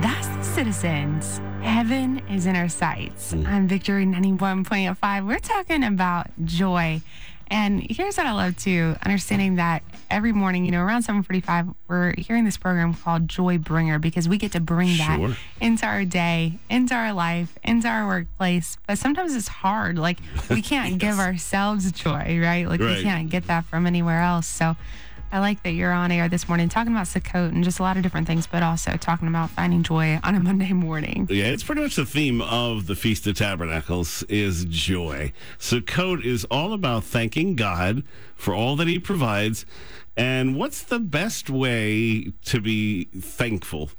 That's the citizens. Heaven is in our sights. Mm. I'm Victory 91.5, we're talking about joy. And here's what I love too, understanding that every morning, you know, around 745, we're hearing this program called Joy Bringer because we get to bring that Sure. into our day, into our life, into our workplace. But sometimes it's hard. Like we can't give ourselves joy, right? Like Right. we can't get that from anywhere else. So I like that you're on air this morning talking about Sukkot and just a lot of different things, but also talking about finding joy on a Monday morning. Yeah, it's pretty much the theme of the Feast of Tabernacles is joy. Sukkot is all about thanking God for all that He provides. And what's the best way to be thankful?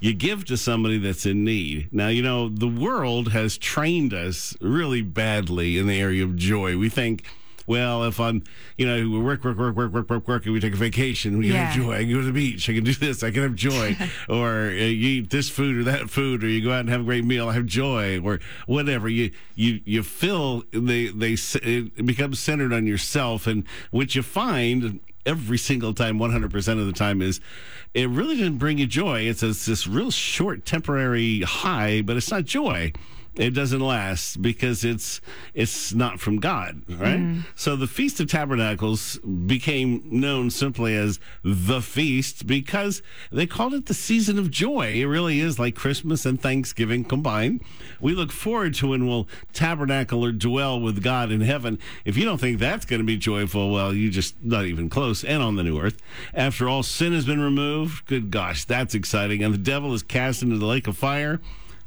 You give to somebody that's in need. Now, you know, the world has trained us really badly in the area of joy. We think, well, if I'm, you know, we work, work, work, work, work, work, work, and we take a vacation, we can have joy. I can go to the beach. I can do this. I can have joy. or uh, you eat this food or that food, or you go out and have a great meal. I have joy, or whatever. You you you feel they they it becomes centered on yourself, and what you find every single time, one hundred percent of the time, is it really didn't bring you joy. It's, a, it's this real short temporary high, but it's not joy it doesn't last because it's it's not from God, right? Mm-hmm. So the Feast of Tabernacles became known simply as the feast because they called it the season of joy. It really is like Christmas and Thanksgiving combined. We look forward to when we'll tabernacle or dwell with God in heaven. If you don't think that's going to be joyful, well, you just not even close. And on the new earth, after all sin has been removed, good gosh, that's exciting. And the devil is cast into the lake of fire.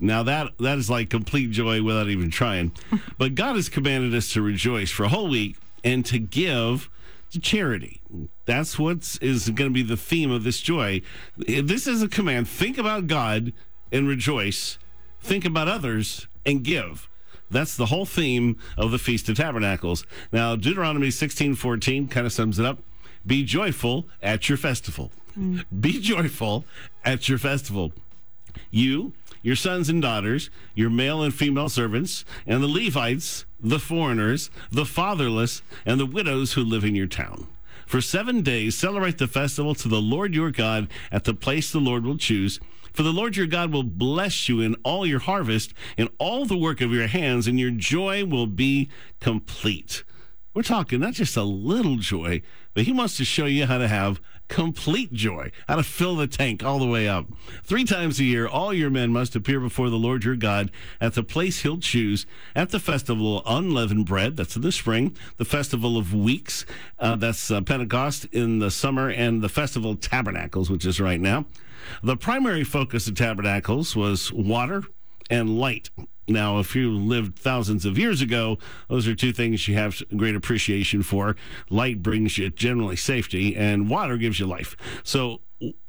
Now that that is like complete joy without even trying. but God has commanded us to rejoice for a whole week and to give to charity. That's what is going to be the theme of this joy. This is a command. Think about God and rejoice. Think about others and give. That's the whole theme of the Feast of Tabernacles. Now, Deuteronomy 16 14 kind of sums it up. Be joyful at your festival. Mm. Be joyful at your festival you, your sons and daughters, your male and female servants, and the Levites, the foreigners, the fatherless, and the widows who live in your town. For seven days, celebrate the festival to the Lord your God at the place the Lord will choose. For the Lord your God will bless you in all your harvest, in all the work of your hands, and your joy will be complete. We're talking not just a little joy, but he wants to show you how to have complete joy, how to fill the tank all the way up. Three times a year, all your men must appear before the Lord your God at the place he'll choose at the festival of unleavened bread, that's in the spring, the festival of weeks, uh, that's uh, Pentecost in the summer, and the festival of tabernacles, which is right now. The primary focus of tabernacles was water and light. Now, if you lived thousands of years ago, those are two things you have great appreciation for. Light brings you generally safety, and water gives you life. So,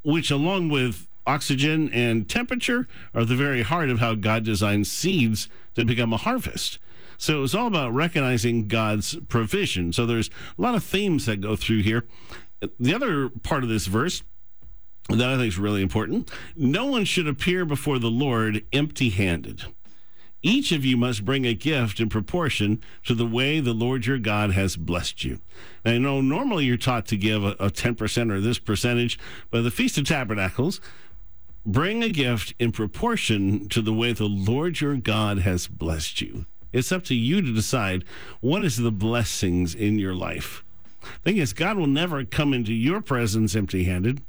which, along with oxygen and temperature, are the very heart of how God designed seeds to become a harvest. So it's all about recognizing God's provision. So there's a lot of themes that go through here. The other part of this verse that I think is really important no one should appear before the Lord empty handed. Each of you must bring a gift in proportion to the way the Lord your God has blessed you. Now, you know, normally you're taught to give a, a 10% or this percentage, but the Feast of Tabernacles, bring a gift in proportion to the way the Lord your God has blessed you. It's up to you to decide what is the blessings in your life. Thing is, God will never come into your presence empty handed.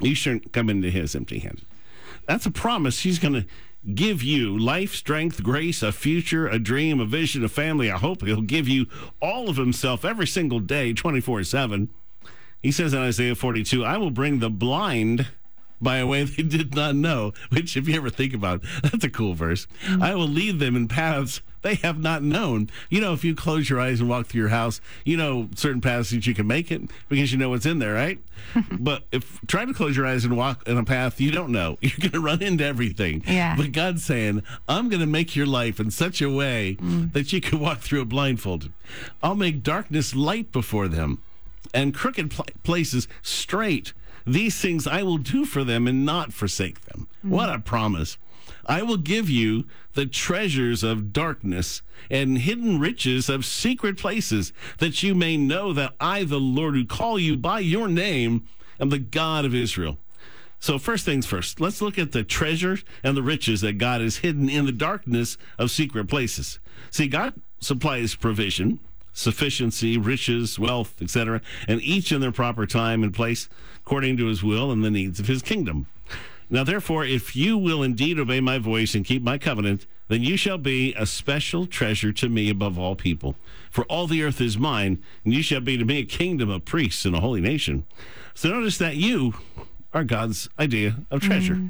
You shouldn't come into his empty handed. That's a promise. He's going to give you life, strength, grace, a future, a dream, a vision, a family, I hope. He'll give you all of himself every single day, 24 7. He says in Isaiah 42, I will bring the blind by a way they did not know, which, if you ever think about it, that's a cool verse. I will lead them in paths they have not known. You know, if you close your eyes and walk through your house, you know certain paths that you can make it because you know what's in there, right? but if try to close your eyes and walk in a path you don't know, you're going to run into everything. Yeah. But God's saying, I'm going to make your life in such a way mm. that you can walk through it blindfolded. I'll make darkness light before them and crooked pl- places straight. These things I will do for them and not forsake them. What mm. a promise. I will give you the treasures of darkness and hidden riches of secret places, that you may know that I, the Lord, who call you by your name, am the God of Israel. So, first things first, let's look at the treasure and the riches that God has hidden in the darkness of secret places. See, God supplies provision, sufficiency, riches, wealth, etc., and each in their proper time and place according to his will and the needs of his kingdom. Now, therefore, if you will indeed obey my voice and keep my covenant, then you shall be a special treasure to me above all people. For all the earth is mine, and you shall be to me a kingdom of priests and a holy nation. So notice that you are God's idea of treasure. Mm-hmm.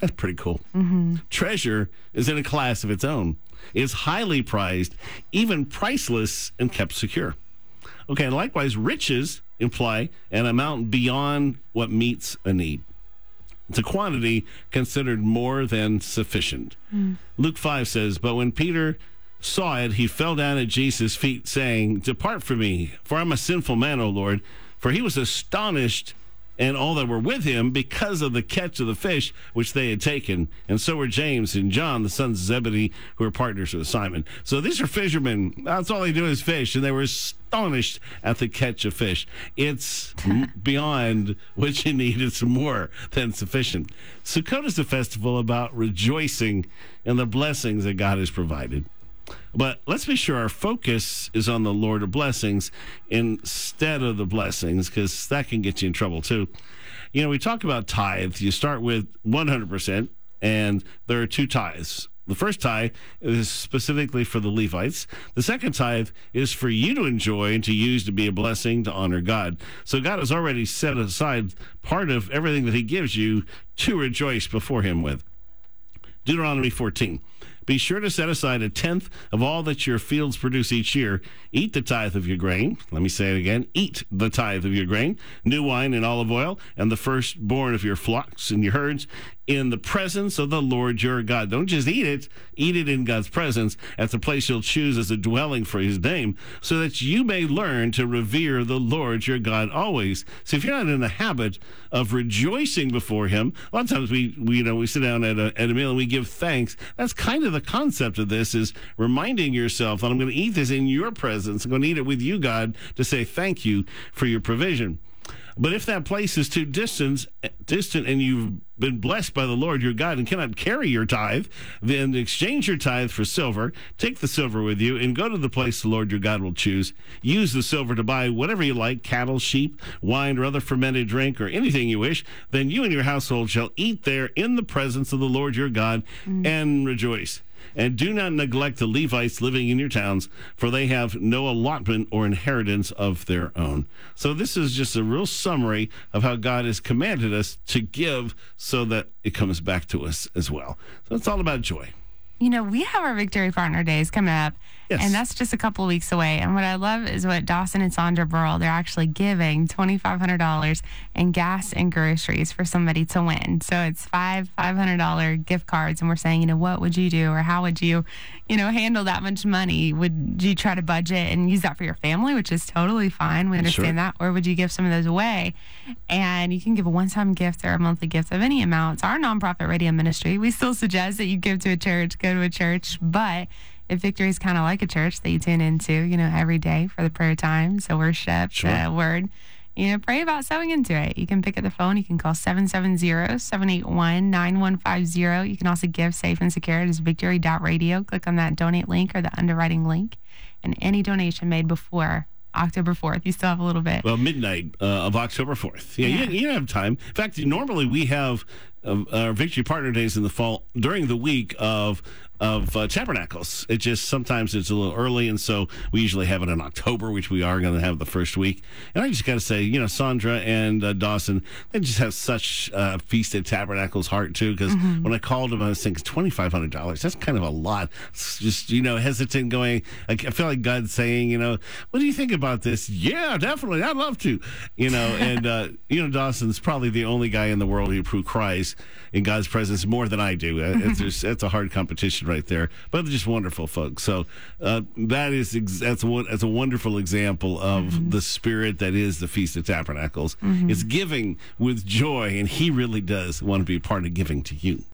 That's pretty cool. Mm-hmm. Treasure is in a class of its own. It's highly prized, even priceless, and kept secure. Okay, and likewise, riches imply an amount beyond what meets a need. A quantity considered more than sufficient. Mm. Luke 5 says, But when Peter saw it, he fell down at Jesus' feet, saying, Depart from me, for I'm a sinful man, O Lord. For he was astonished and all that were with him because of the catch of the fish which they had taken. And so were James and John, the sons of Zebedee, who were partners with Simon. So these are fishermen. That's all they do is fish. And they were astonished at the catch of fish. It's beyond what you need. It's more than sufficient. Sukkot is a festival about rejoicing in the blessings that God has provided. But let's be sure our focus is on the Lord of blessings instead of the blessings, because that can get you in trouble too. You know, we talk about tithe. You start with 100%, and there are two tithes. The first tithe is specifically for the Levites. The second tithe is for you to enjoy and to use to be a blessing to honor God. So God has already set aside part of everything that He gives you to rejoice before Him with. Deuteronomy 14. Be sure to set aside a tenth of all that your fields produce each year. Eat the tithe of your grain. Let me say it again. Eat the tithe of your grain, new wine and olive oil, and the firstborn of your flocks and your herds in the presence of the Lord your God. Don't just eat it, eat it in God's presence at the place you'll choose as a dwelling for his name, so that you may learn to revere the Lord your God always. So if you're not in the habit of rejoicing before him, a lot of times we, we you know we sit down at a, at a meal and we give thanks. That's kind of the concept of this is reminding yourself that I'm going to eat this in your presence. I'm going to eat it with you, God, to say thank you for your provision. But if that place is too distant, distant and you've been blessed by the Lord your God and cannot carry your tithe, then exchange your tithe for silver, take the silver with you, and go to the place the Lord your God will choose. Use the silver to buy whatever you like cattle, sheep, wine, or other fermented drink, or anything you wish. Then you and your household shall eat there in the presence of the Lord your God mm. and rejoice. And do not neglect the Levites living in your towns, for they have no allotment or inheritance of their own. So, this is just a real summary of how God has commanded us to give so that it comes back to us as well. So, it's all about joy. You know, we have our Victory Partner Days coming up. Yes. And that's just a couple weeks away. And what I love is what Dawson and Sandra Burrell, they're actually giving $2,500 in gas and groceries for somebody to win. So it's five $500 gift cards. And we're saying, you know, what would you do or how would you, you know, handle that much money? Would you try to budget and use that for your family, which is totally fine. We understand sure. that. Or would you give some of those away? And you can give a one time gift or a monthly gift of any amount. It's our nonprofit radio ministry. We still suggest that you give to a church, go to a church, but if Victory is kind of like a church that you tune into, you know, every day for the prayer time, so worship, sure. the word, you know, pray about sowing into it. You can pick up the phone. You can call 770-781-9150. You can also give safe and secure. It is victory.radio. Click on that donate link or the underwriting link. And any donation made before October 4th. You still have a little bit. Well, midnight uh, of October 4th. Yeah, yeah. You, you have time. In fact, normally we have uh, our Victory Partner Days in the fall during the week of of uh, tabernacles. It just sometimes it's a little early, and so we usually have it in October, which we are going to have the first week. And I just got to say, you know, Sandra and uh, Dawson, they just have such a uh, feast at tabernacles heart too. Because mm-hmm. when I called them, I was thinking twenty five hundred dollars. That's kind of a lot. It's just you know hesitant, going. Like, I feel like God's saying, you know, what do you think about this? Yeah, definitely, I'd love to. You know, and uh, you know, Dawson's probably the only guy in the world who cries in God's presence more than I do. Uh, it's it's a hard competition right there, but they're just wonderful folks. So uh, that is ex- that's one that's a wonderful example of mm-hmm. the spirit that is the Feast of Tabernacles. Mm-hmm. It's giving with joy, and He really does want to be part of giving to you.